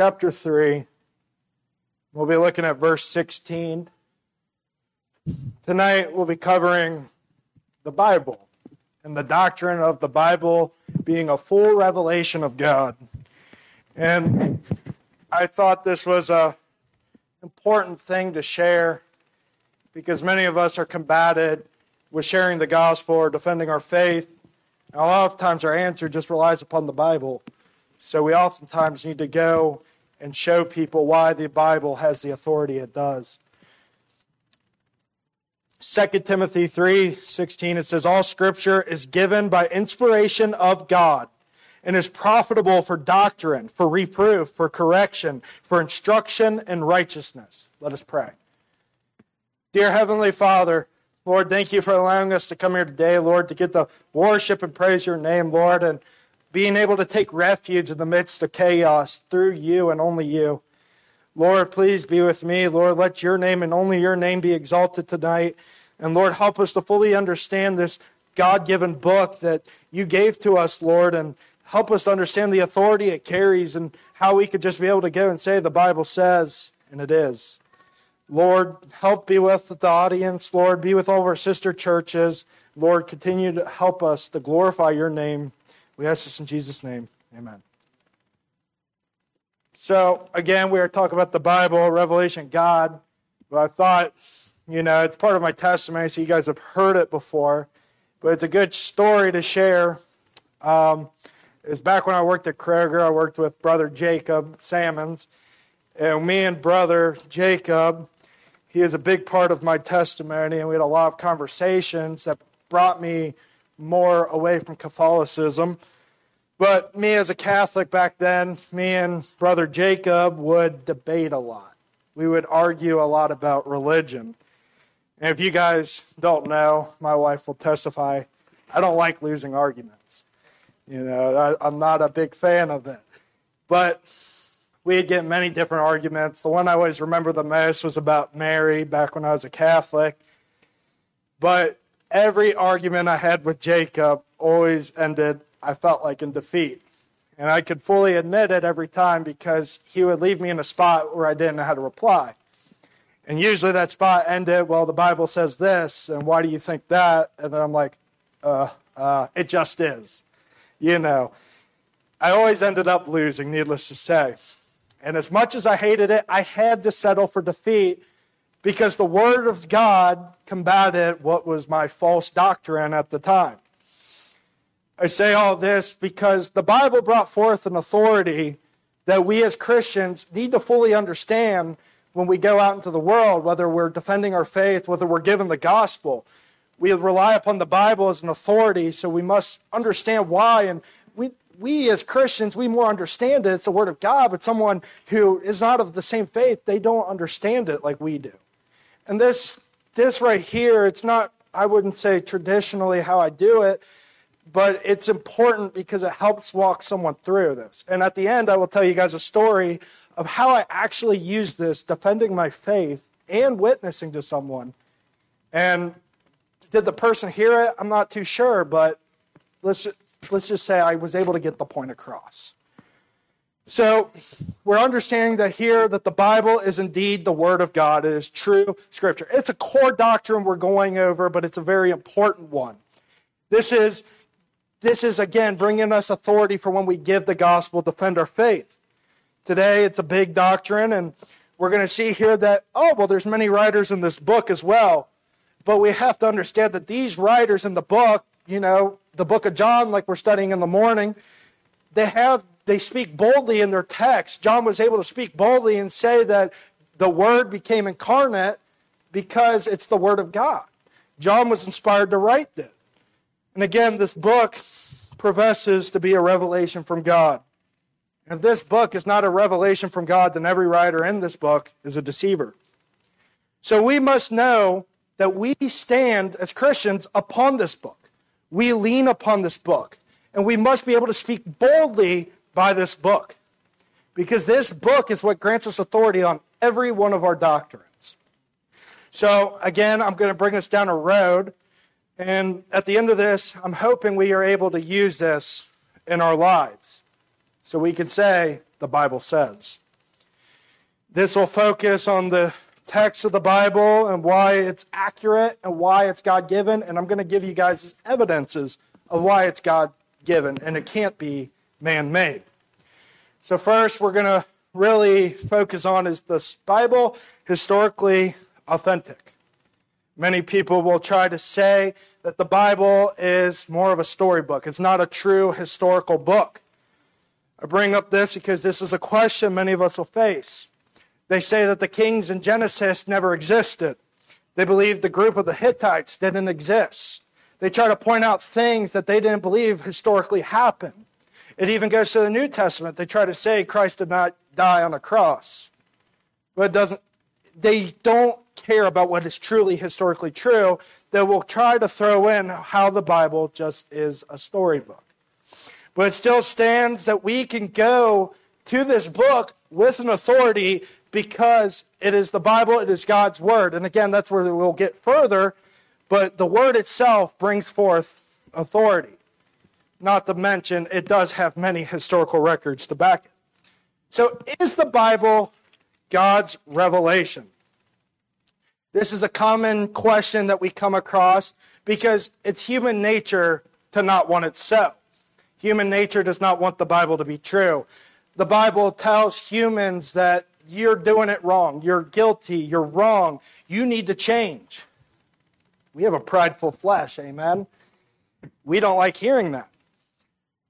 chapter 3. We'll be looking at verse 16. Tonight, we'll be covering the Bible and the doctrine of the Bible being a full revelation of God. And I thought this was a important thing to share because many of us are combated with sharing the gospel or defending our faith. And a lot of times our answer just relies upon the Bible. So we oftentimes need to go and show people why the Bible has the authority it does. 2 Timothy 3:16 it says all scripture is given by inspiration of God and is profitable for doctrine, for reproof, for correction, for instruction in righteousness. Let us pray. Dear heavenly Father, Lord, thank you for allowing us to come here today, Lord, to get to worship and praise your name, Lord, and being able to take refuge in the midst of chaos through you and only you. Lord, please be with me. Lord, let your name and only your name be exalted tonight. And Lord, help us to fully understand this God given book that you gave to us, Lord, and help us to understand the authority it carries and how we could just be able to go and say the Bible says, and it is. Lord, help be with the audience. Lord, be with all of our sister churches. Lord, continue to help us to glorify your name. We ask this in Jesus' name. Amen. So, again, we are talking about the Bible, Revelation, God. But I thought, you know, it's part of my testimony, so you guys have heard it before. But it's a good story to share. Um, it was back when I worked at Kroger. I worked with brother Jacob Salmons. And me and brother Jacob, he is a big part of my testimony. And we had a lot of conversations that brought me more away from Catholicism. But me as a Catholic back then, me and brother Jacob would debate a lot. We would argue a lot about religion. And if you guys don't know, my wife will testify, I don't like losing arguments. You know, I, I'm not a big fan of it. But we'd get many different arguments. The one I always remember the most was about Mary back when I was a Catholic. But every argument I had with Jacob always ended I felt like in defeat. And I could fully admit it every time because he would leave me in a spot where I didn't know how to reply. And usually that spot ended, well, the Bible says this, and why do you think that? And then I'm like, uh, uh, it just is. You know, I always ended up losing, needless to say. And as much as I hated it, I had to settle for defeat because the Word of God combated what was my false doctrine at the time. I say all this because the Bible brought forth an authority that we as Christians need to fully understand when we go out into the world, whether we're defending our faith, whether we're given the gospel. We rely upon the Bible as an authority, so we must understand why. And we, we as Christians, we more understand it. It's the Word of God, but someone who is not of the same faith, they don't understand it like we do. And this, this right here, it's not, I wouldn't say traditionally how I do it, but it's important because it helps walk someone through this. And at the end, I will tell you guys a story of how I actually used this defending my faith and witnessing to someone. And did the person hear it? I'm not too sure, but let's, let's just say I was able to get the point across. So we're understanding that here that the Bible is indeed the Word of God. It is true Scripture. It's a core doctrine we're going over, but it's a very important one. This is this is, again, bringing us authority for when we give the gospel, defend our faith. Today, it's a big doctrine, and we're going to see here that, oh, well, there's many writers in this book as well. But we have to understand that these writers in the book, you know, the book of John, like we're studying in the morning, they have they speak boldly in their text. John was able to speak boldly and say that the word became incarnate because it's the word of God. John was inspired to write this. And again, this book professes to be a revelation from God. And if this book is not a revelation from God, then every writer in this book is a deceiver. So we must know that we stand as Christians upon this book. We lean upon this book. And we must be able to speak boldly by this book. Because this book is what grants us authority on every one of our doctrines. So, again, I'm going to bring us down a road and at the end of this, I'm hoping we are able to use this in our lives so we can say, the Bible says. This will focus on the text of the Bible and why it's accurate and why it's God given. And I'm going to give you guys evidences of why it's God given and it can't be man made. So, first, we're going to really focus on is the Bible historically authentic? Many people will try to say that the Bible is more of a storybook. It's not a true historical book. I bring up this because this is a question many of us will face. They say that the kings in Genesis never existed. They believe the group of the Hittites didn't exist. They try to point out things that they didn't believe historically happened. It even goes to the New Testament. They try to say Christ did not die on a cross. But it doesn't they don't care about what is truly historically true. that will try to throw in how the Bible just is a storybook. But it still stands that we can go to this book with an authority because it is the Bible, it is God's word. And again, that's where we'll get further, but the word itself brings forth authority. Not to mention, it does have many historical records to back it. So, is the Bible God's revelation? This is a common question that we come across because it's human nature to not want it so. Human nature does not want the Bible to be true. The Bible tells humans that you're doing it wrong, you're guilty, you're wrong, you need to change. We have a prideful flesh, amen? We don't like hearing that.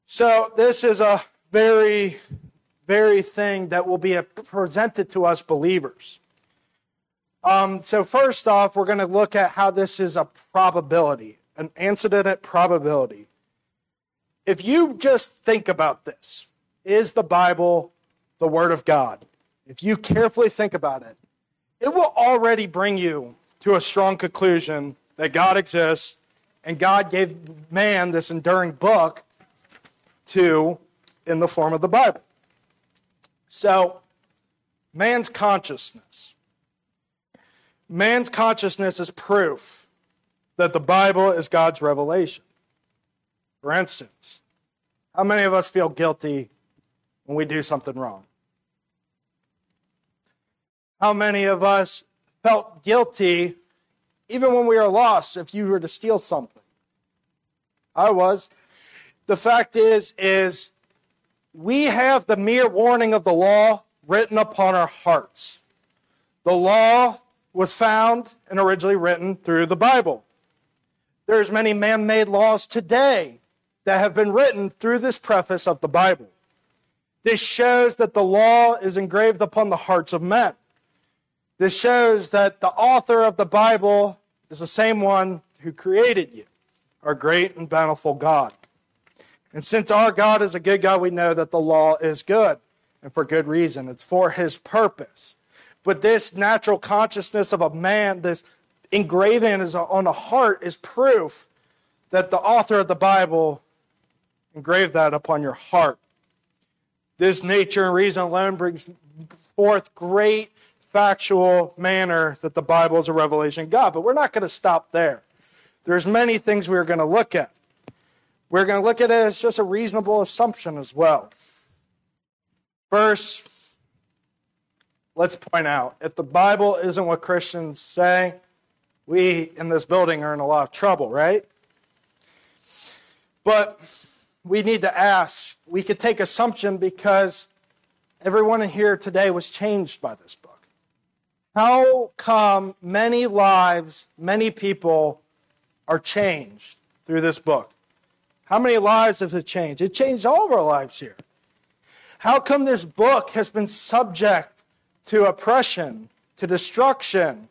So, this is a very, very thing that will be presented to us believers. Um, so, first off, we're going to look at how this is a probability, an antecedent probability. If you just think about this, is the Bible the Word of God? If you carefully think about it, it will already bring you to a strong conclusion that God exists and God gave man this enduring book to in the form of the Bible. So, man's consciousness. Man's consciousness is proof that the Bible is God's revelation. For instance, how many of us feel guilty when we do something wrong? How many of us felt guilty even when we are lost if you were to steal something? I was. The fact is is we have the mere warning of the law written upon our hearts. The law was found and originally written through the Bible. There's many man-made laws today that have been written through this preface of the Bible. This shows that the law is engraved upon the hearts of men. This shows that the author of the Bible is the same one who created you, our great and bountiful God. And since our God is a good God, we know that the law is good, and for good reason. It's for his purpose. But this natural consciousness of a man, this engraving on the heart, is proof that the author of the Bible engraved that upon your heart. This nature and reason alone brings forth great factual manner that the Bible is a revelation of God. But we're not going to stop there. There's many things we're going to look at. We're going to look at it as just a reasonable assumption as well. First, let's point out if the Bible isn't what Christians say, we in this building are in a lot of trouble, right? But we need to ask. We could take assumption because everyone in here today was changed by this book. How come many lives, many people are changed through this book? How many lives have it changed? It changed all of our lives here. How come this book has been subject to oppression, to destruction,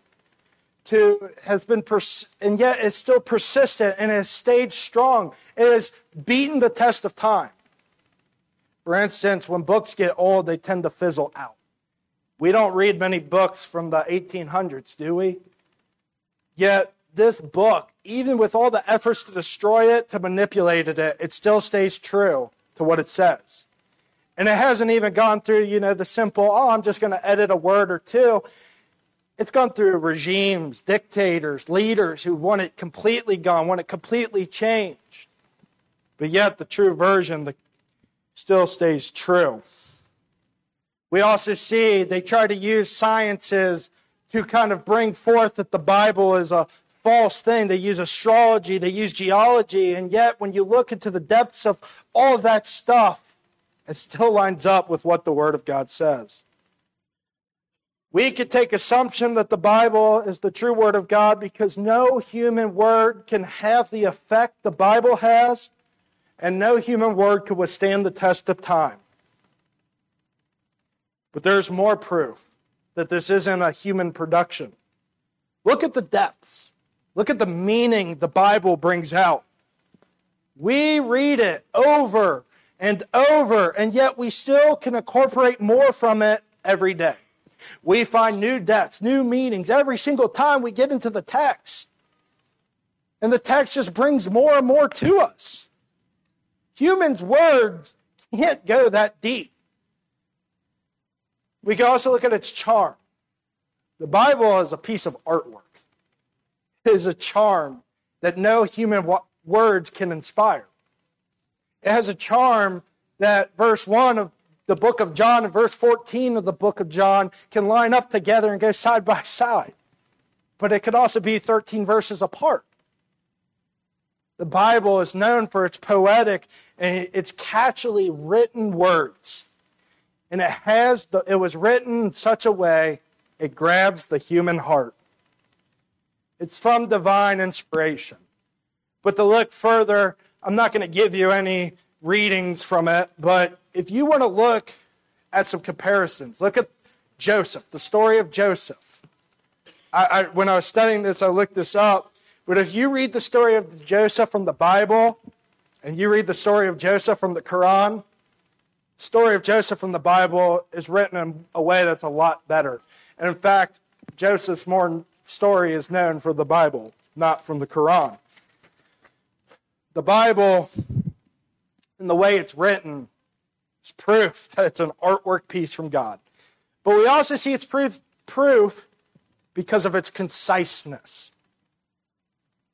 to has been pers- and yet is still persistent and has stayed strong. It has beaten the test of time. For instance, when books get old, they tend to fizzle out. We don't read many books from the 1800s, do we? Yet this book, even with all the efforts to destroy it, to manipulate it, it still stays true to what it says. And it hasn't even gone through, you know, the simple, oh, I'm just going to edit a word or two. It's gone through regimes, dictators, leaders who want it completely gone, want it completely changed. But yet the true version still stays true. We also see they try to use sciences to kind of bring forth that the Bible is a false thing. They use astrology, they use geology, and yet when you look into the depths of all that stuff, it still lines up with what the Word of God says. We could take assumption that the Bible is the true Word of God because no human word can have the effect the Bible has, and no human word could withstand the test of time. But there's more proof that this isn't a human production. Look at the depths. Look at the meaning the Bible brings out. We read it over and over, and yet we still can incorporate more from it every day. We find new depths, new meanings every single time we get into the text. And the text just brings more and more to us. Humans' words can't go that deep. We can also look at its charm. The Bible is a piece of artwork, it is a charm that no human words can inspire. It has a charm that verse 1 of the book of John and verse 14 of the book of John can line up together and go side by side. But it could also be 13 verses apart. The Bible is known for its poetic and its catchily written words. And it has the, it was written in such a way it grabs the human heart. It's from divine inspiration. But to look further, I'm not going to give you any readings from it, but if you want to look at some comparisons, look at Joseph, the story of Joseph. I, I, when I was studying this, I looked this up. But if you read the story of Joseph from the Bible and you read the story of Joseph from the Quran, the story of Joseph from the Bible is written in a way that's a lot better. And in fact, Joseph's more story is known for the Bible, not from the Quran. The Bible, in the way it's written, is proof that it's an artwork piece from God. But we also see its proof, proof because of its conciseness.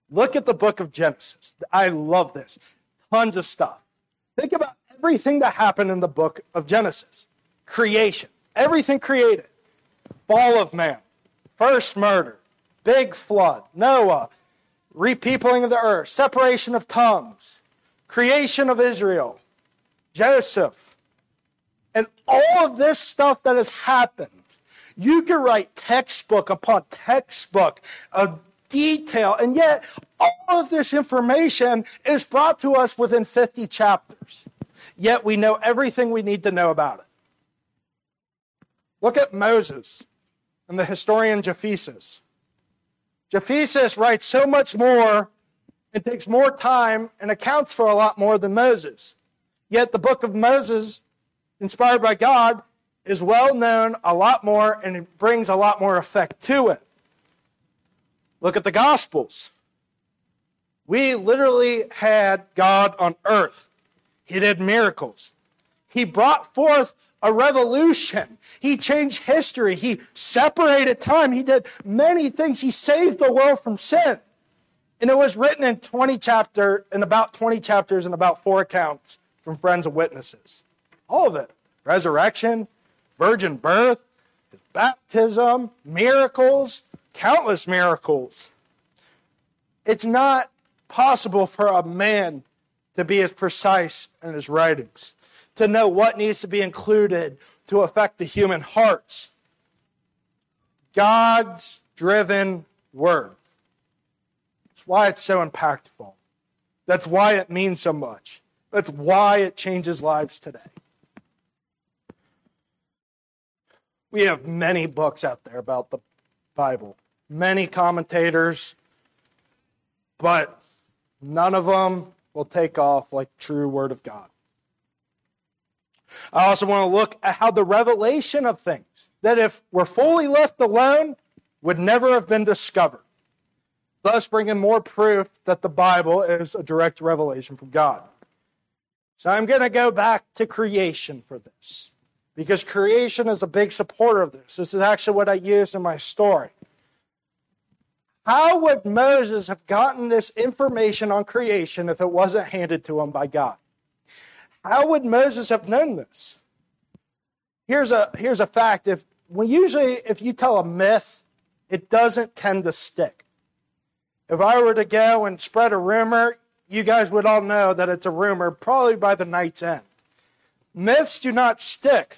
Look at the book of Genesis. I love this. Tons of stuff. Think about everything that happened in the book of Genesis creation, everything created, fall of man, first murder, big flood, Noah, repeopling of the earth, separation of tongues, creation of Israel, Joseph, and all of this stuff that has happened, you can write textbook upon textbook of detail, and yet all of this information is brought to us within 50 chapters. Yet we know everything we need to know about it. Look at Moses and the historian Josephus. Josephus writes so much more and takes more time and accounts for a lot more than Moses. Yet the book of Moses inspired by God, is well known a lot more and it brings a lot more effect to it. Look at the Gospels. We literally had God on earth. He did miracles. He brought forth a revolution. He changed history. He separated time. He did many things. He saved the world from sin. And it was written in 20 chapter in about 20 chapters and about four accounts from friends and witnesses. All of it. Resurrection, virgin birth, his baptism, miracles, countless miracles. It's not possible for a man to be as precise in his writings, to know what needs to be included to affect the human hearts. God's driven word. That's why it's so impactful. That's why it means so much. That's why it changes lives today. We have many books out there about the Bible, many commentators, but none of them will take off like true Word of God. I also want to look at how the revelation of things that if we're fully left alone would never have been discovered, thus bringing more proof that the Bible is a direct revelation from God. So I'm going to go back to creation for this because creation is a big supporter of this. This is actually what I used in my story. How would Moses have gotten this information on creation if it wasn't handed to him by God? How would Moses have known this? here's a here's a fact. If when usually if you tell a myth, it doesn't tend to stick. If I were to go and spread a rumor, you guys would all know that it's a rumor probably by the night's end. Myths do not stick.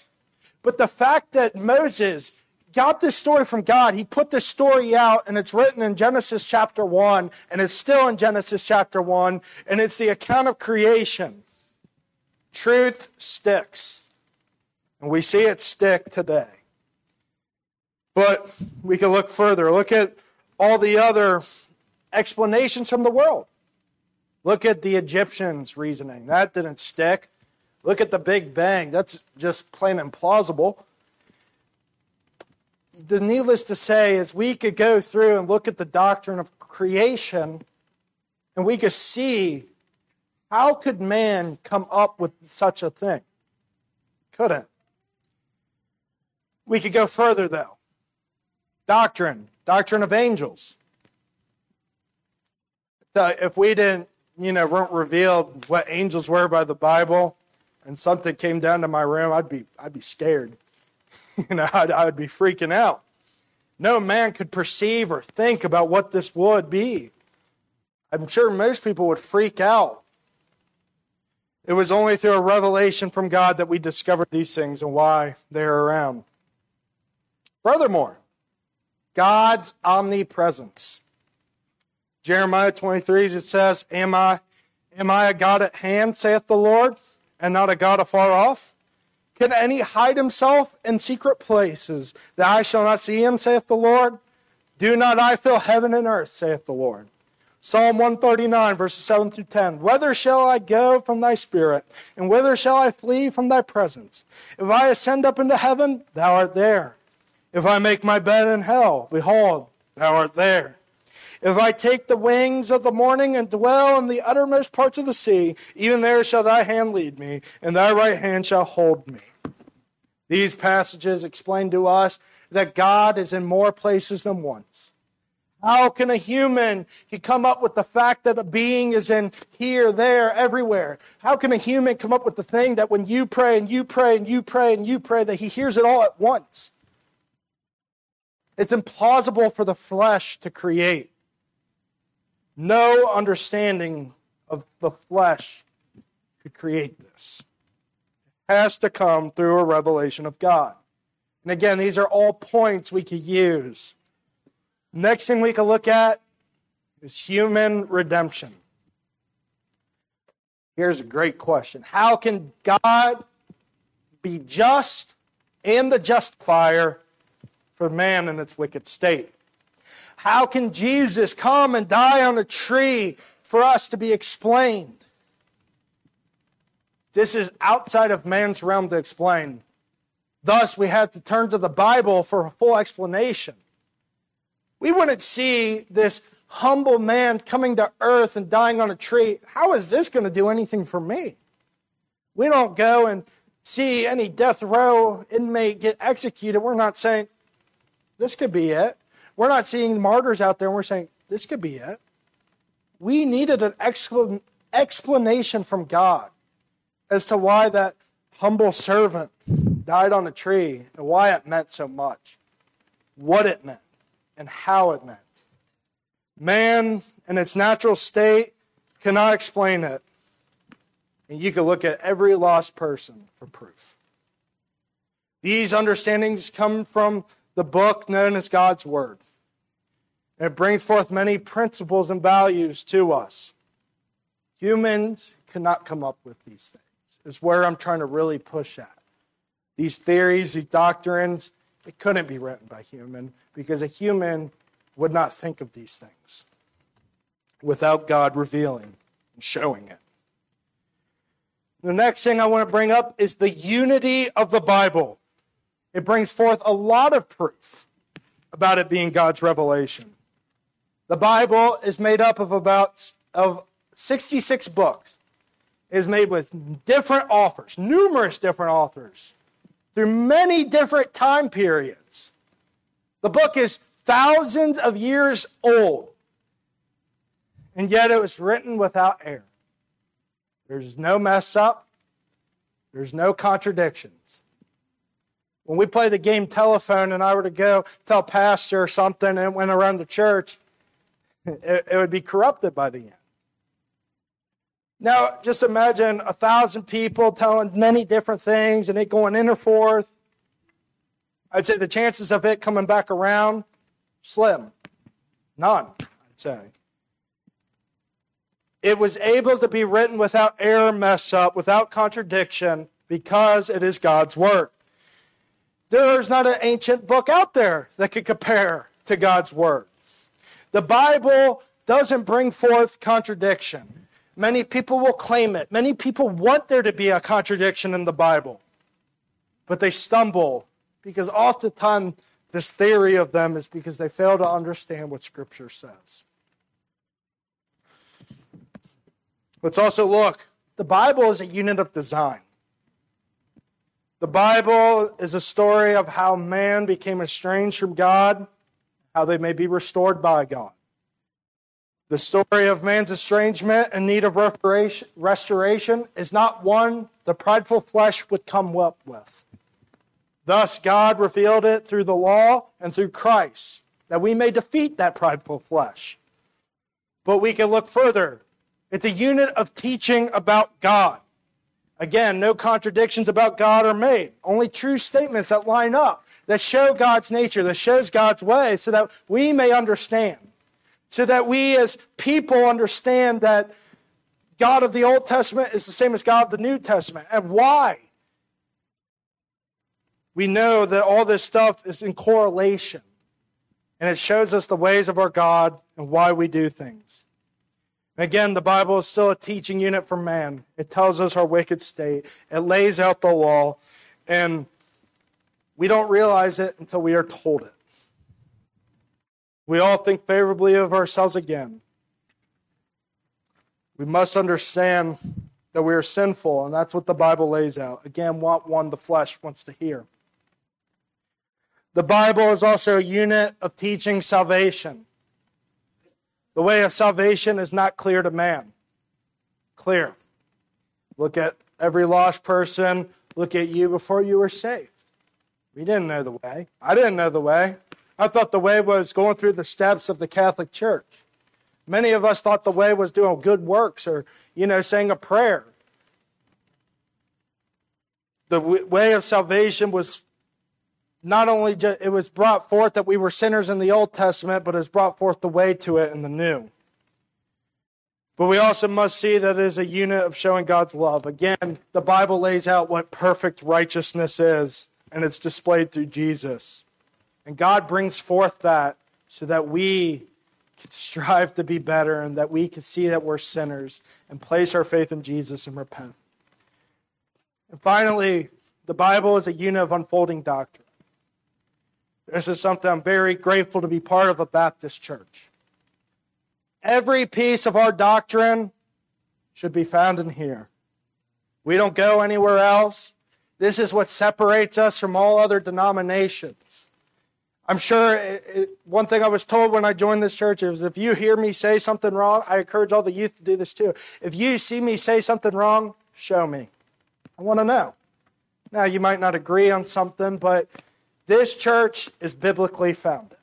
But the fact that Moses got this story from God, he put this story out, and it's written in Genesis chapter 1, and it's still in Genesis chapter 1, and it's the account of creation. Truth sticks. And we see it stick today. But we can look further. Look at all the other explanations from the world. Look at the Egyptians' reasoning. That didn't stick. Look at the Big Bang. That's just plain implausible. The needless to say is we could go through and look at the doctrine of creation and we could see how could man come up with such a thing? Couldn't. We could go further though. Doctrine, doctrine of angels. So if we didn't, you know, weren't revealed what angels were by the Bible, and something came down to my room, I'd be, I'd be scared. you know, I'd, I'd be freaking out. No man could perceive or think about what this would be. I'm sure most people would freak out. It was only through a revelation from God that we discovered these things and why they're around. Furthermore, God's omnipresence. Jeremiah 23, it says, Am I, am I a God at hand, saith the Lord? and not a God afar off? Can any hide himself in secret places that I shall not see him, saith the Lord? Do not I fill heaven and earth, saith the Lord. Psalm 139, verses 7 through 10. Whither shall I go from thy spirit, and whither shall I flee from thy presence? If I ascend up into heaven, thou art there. If I make my bed in hell, behold, thou art there. If I take the wings of the morning and dwell in the uttermost parts of the sea, even there shall thy hand lead me, and thy right hand shall hold me. These passages explain to us that God is in more places than once. How can a human come up with the fact that a being is in here, there, everywhere? How can a human come up with the thing that when you pray and you pray and you pray and you pray that he hears it all at once? It's implausible for the flesh to create. No understanding of the flesh could create this. It has to come through a revelation of God. And again, these are all points we could use. Next thing we can look at is human redemption. Here's a great question How can God be just and the justifier for man in its wicked state? How can Jesus come and die on a tree for us to be explained? This is outside of man's realm to explain. Thus, we had to turn to the Bible for a full explanation. We wouldn't see this humble man coming to earth and dying on a tree. How is this going to do anything for me? We don't go and see any death row inmate get executed. We're not saying this could be it. We're not seeing martyrs out there and we're saying, this could be it. We needed an explanation from God as to why that humble servant died on a tree and why it meant so much, what it meant, and how it meant. Man, in its natural state, cannot explain it. And you can look at every lost person for proof. These understandings come from the book known as God's Word. And it brings forth many principles and values to us. Humans cannot come up with these things, is where I'm trying to really push at. These theories, these doctrines, it couldn't be written by human because a human would not think of these things without God revealing and showing it. The next thing I want to bring up is the unity of the Bible. It brings forth a lot of proof about it being God's revelation. The Bible is made up of about of 66 books. It is made with different authors, numerous different authors, through many different time periods. The book is thousands of years old, and yet it was written without error. There's no mess up, there's no contradictions. When we play the game telephone and I were to go tell pastor or something and went around the church, it, it would be corrupted by the end. Now, just imagine a thousand people telling many different things and it going in or forth. I'd say the chances of it coming back around, slim. None, I'd say. It was able to be written without error, mess up, without contradiction, because it is God's Word. There is not an ancient book out there that could compare to God's Word. The Bible doesn't bring forth contradiction. Many people will claim it. Many people want there to be a contradiction in the Bible, but they stumble because oftentimes this theory of them is because they fail to understand what Scripture says. Let's also look. The Bible is a unit of design. The Bible is a story of how man became estranged from God, how they may be restored by God. The story of man's estrangement and need of restoration is not one the prideful flesh would come up with. Thus, God revealed it through the law and through Christ, that we may defeat that prideful flesh. But we can look further. It's a unit of teaching about God. Again, no contradictions about God are made, only true statements that line up, that show God's nature, that shows God's way, so that we may understand so that we as people understand that God of the Old Testament is the same as God of the New Testament. And why? We know that all this stuff is in correlation. And it shows us the ways of our God and why we do things. And again, the Bible is still a teaching unit for man. It tells us our wicked state, it lays out the law, and we don't realize it until we are told it. We all think favorably of ourselves again. We must understand that we are sinful, and that's what the Bible lays out. Again, what one the flesh wants to hear. The Bible is also a unit of teaching salvation. The way of salvation is not clear to man. Clear. Look at every lost person. Look at you before you were saved. We didn't know the way. I didn't know the way. I thought the way was going through the steps of the Catholic Church. Many of us thought the way was doing good works or, you know, saying a prayer. The way of salvation was not only just, it was brought forth that we were sinners in the Old Testament, but it has brought forth the way to it in the New. But we also must see that it is a unit of showing God's love. Again, the Bible lays out what perfect righteousness is, and it's displayed through Jesus. And God brings forth that so that we can strive to be better and that we can see that we're sinners and place our faith in Jesus and repent. And finally, the Bible is a unit of unfolding doctrine. This is something I'm very grateful to be part of a Baptist church. Every piece of our doctrine should be found in here. We don't go anywhere else. This is what separates us from all other denominations. I'm sure it, it, one thing I was told when I joined this church is if you hear me say something wrong, I encourage all the youth to do this too. If you see me say something wrong, show me. I want to know. Now, you might not agree on something, but this church is biblically founded.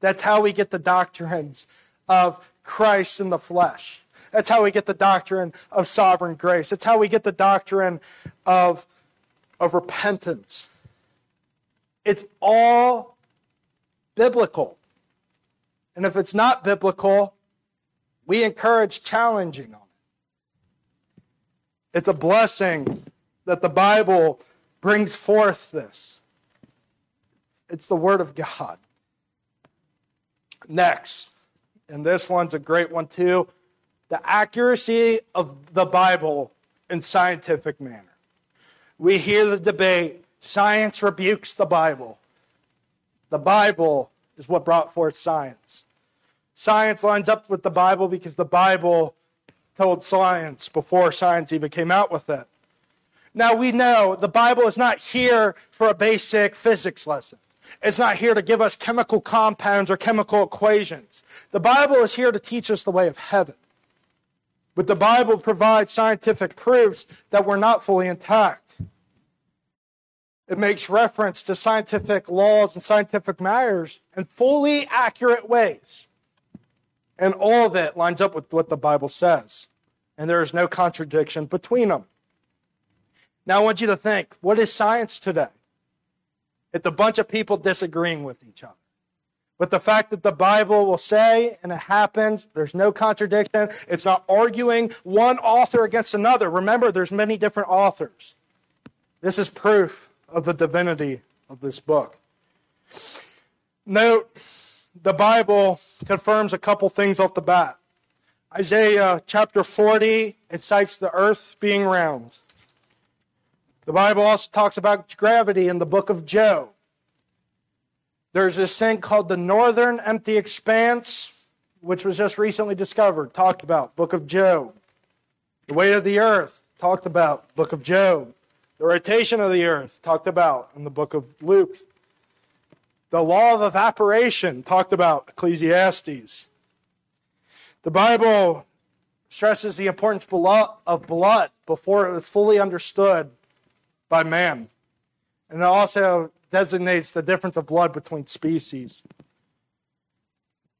That's how we get the doctrines of Christ in the flesh. That's how we get the doctrine of sovereign grace. That's how we get the doctrine of, of repentance. It's all biblical. And if it's not biblical, we encourage challenging on it. It's a blessing that the Bible brings forth this. It's the Word of God. Next, and this one's a great one too the accuracy of the Bible in scientific manner. We hear the debate science rebukes the Bible. The Bible is what brought forth science. Science lines up with the Bible because the Bible told science before science even came out with it. Now we know the Bible is not here for a basic physics lesson. It's not here to give us chemical compounds or chemical equations. The Bible is here to teach us the way of heaven. But the Bible provides scientific proofs that we're not fully intact. It makes reference to scientific laws and scientific matters in fully accurate ways. And all of it lines up with what the Bible says. And there is no contradiction between them. Now, I want you to think what is science today? It's a bunch of people disagreeing with each other. But the fact that the Bible will say, and it happens, there's no contradiction. It's not arguing one author against another. Remember, there's many different authors. This is proof of the divinity of this book. Note, the Bible confirms a couple things off the bat. Isaiah chapter 40, it cites the earth being round. The Bible also talks about gravity in the book of Job. There's this thing called the Northern Empty Expanse, which was just recently discovered, talked about, book of Job. The weight of the earth, talked about, book of Job. The rotation of the earth, talked about in the book of Luke. The law of evaporation, talked about, Ecclesiastes. The Bible stresses the importance of blood before it was fully understood by man. And it also designates the difference of blood between species.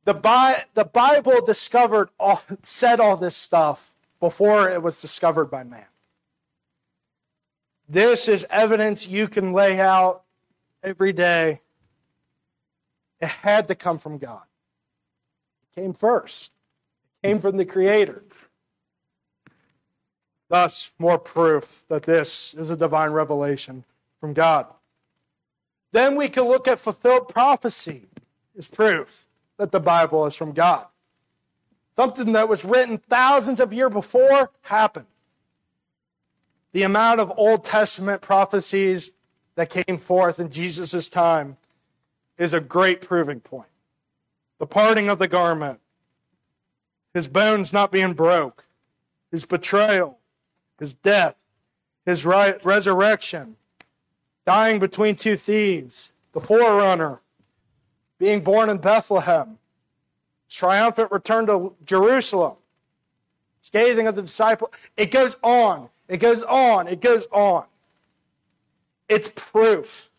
The, Bi- the Bible discovered all, said all this stuff before it was discovered by man. This is evidence you can lay out every day. It had to come from God. It came first. It came from the Creator. Thus, more proof that this is a divine revelation from God. Then we can look at fulfilled prophecy as proof that the Bible is from God. Something that was written thousands of years before happened. The amount of Old Testament prophecies that came forth in Jesus' time is a great proving point. The parting of the garment, his bones not being broke, his betrayal, his death, his resurrection, dying between two thieves, the forerunner, being born in Bethlehem, triumphant return to Jerusalem, scathing of the disciple. It goes on, it goes on, it goes on. It's proof.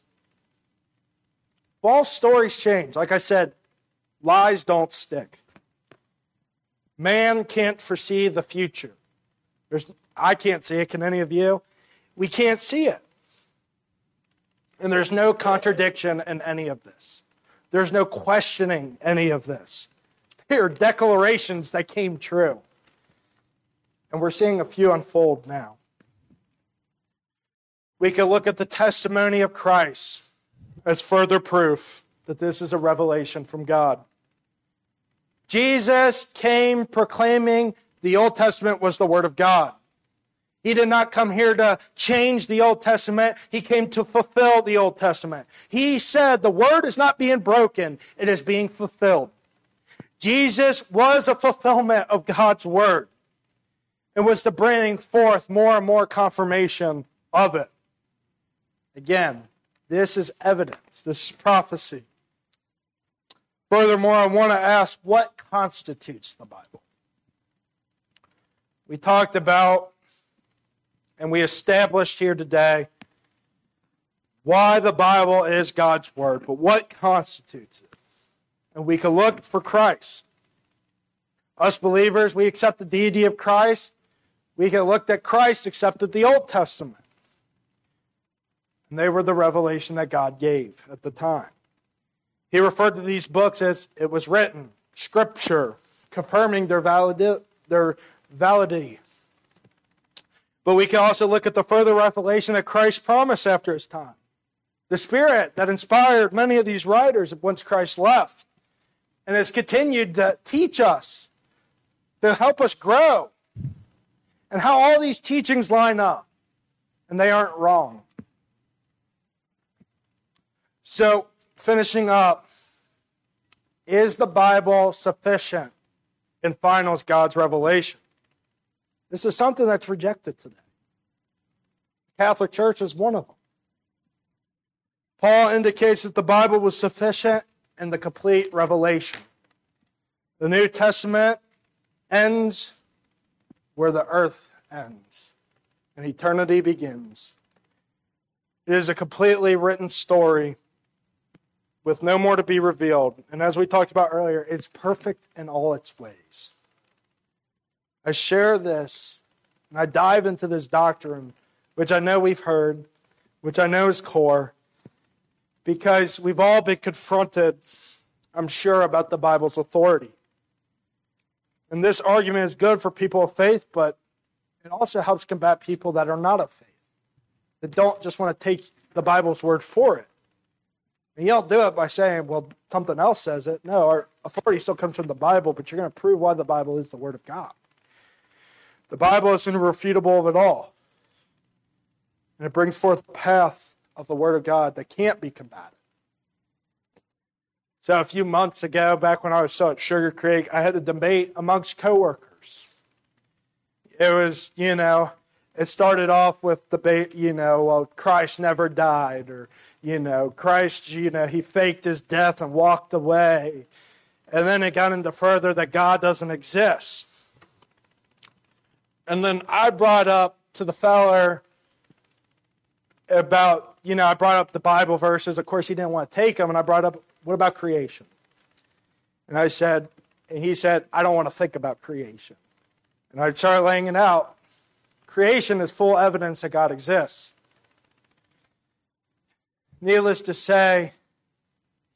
False stories change. Like I said, lies don't stick. Man can't foresee the future. There's I can't see it. Can any of you? We can't see it. And there's no contradiction in any of this. There's no questioning any of this. They are declarations that came true. And we're seeing a few unfold now. We can look at the testimony of Christ as further proof that this is a revelation from God. Jesus came proclaiming the Old Testament was the Word of God. He did not come here to change the Old Testament. He came to fulfill the Old Testament. He said the word is not being broken, it is being fulfilled. Jesus was a fulfillment of God's word and was to bring forth more and more confirmation of it. Again, this is evidence, this is prophecy. Furthermore, I want to ask what constitutes the Bible? We talked about and we established here today why the Bible is God's Word, but what constitutes it. And we can look for Christ. Us believers, we accept the deity of Christ. We can look that Christ accepted the Old Testament. And they were the revelation that God gave at the time. He referred to these books as it was written, Scripture, confirming their, validi- their validity but we can also look at the further revelation that Christ promised after his time. The Spirit that inspired many of these writers once Christ left and has continued to teach us, to help us grow, and how all these teachings line up, and they aren't wrong. So, finishing up, is the Bible sufficient in finals God's revelation? This is something that's rejected today. The Catholic Church is one of them. Paul indicates that the Bible was sufficient in the complete revelation. The New Testament ends where the earth ends and eternity begins. It is a completely written story with no more to be revealed. And as we talked about earlier, it's perfect in all its ways. I share this and I dive into this doctrine, which I know we've heard, which I know is core, because we've all been confronted, I'm sure, about the Bible's authority. And this argument is good for people of faith, but it also helps combat people that are not of faith, that don't just want to take the Bible's word for it. And you don't do it by saying, well, something else says it. No, our authority still comes from the Bible, but you're going to prove why the Bible is the Word of God. The Bible is irrefutable of it all. And it brings forth the path of the Word of God that can't be combated. So a few months ago, back when I was still at Sugar Creek, I had a debate amongst coworkers. It was, you know, it started off with debate, you know, well, Christ never died, or, you know, Christ, you know, he faked his death and walked away. And then it got into further that God doesn't exist. And then I brought up to the feller about, you know, I brought up the Bible verses. Of course, he didn't want to take them. And I brought up, what about creation? And I said, and he said, I don't want to think about creation. And I started laying it out. Creation is full evidence that God exists. Needless to say,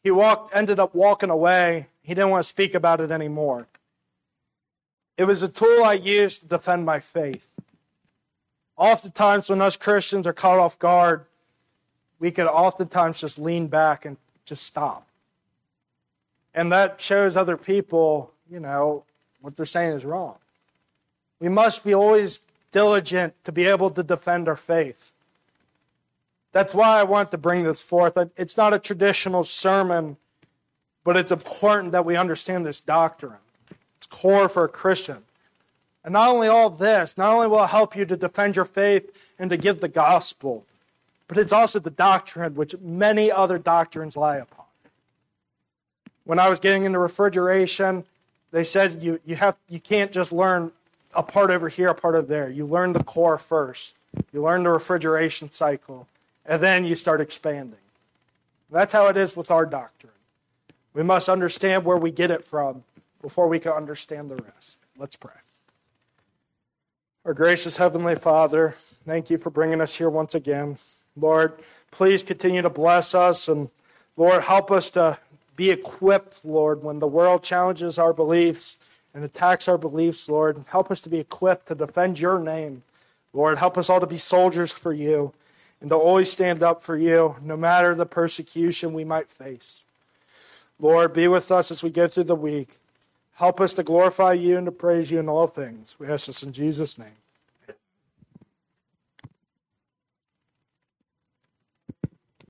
he walked, ended up walking away. He didn't want to speak about it anymore. It was a tool I used to defend my faith. Oftentimes, when us Christians are caught off guard, we could oftentimes just lean back and just stop. And that shows other people, you know, what they're saying is wrong. We must be always diligent to be able to defend our faith. That's why I want to bring this forth. It's not a traditional sermon, but it's important that we understand this doctrine. It's core for a Christian. And not only all this, not only will it help you to defend your faith and to give the gospel, but it's also the doctrine which many other doctrines lie upon. When I was getting into refrigeration, they said you, you, have, you can't just learn a part over here, a part over there. You learn the core first. You learn the refrigeration cycle, and then you start expanding. That's how it is with our doctrine. We must understand where we get it from before we can understand the rest. Let's pray. Our gracious Heavenly Father, thank you for bringing us here once again. Lord, please continue to bless us and Lord, help us to be equipped, Lord, when the world challenges our beliefs and attacks our beliefs, Lord. Help us to be equipped to defend your name. Lord, help us all to be soldiers for you and to always stand up for you, no matter the persecution we might face. Lord, be with us as we go through the week. Help us to glorify you and to praise you in all things. We ask this in Jesus' name.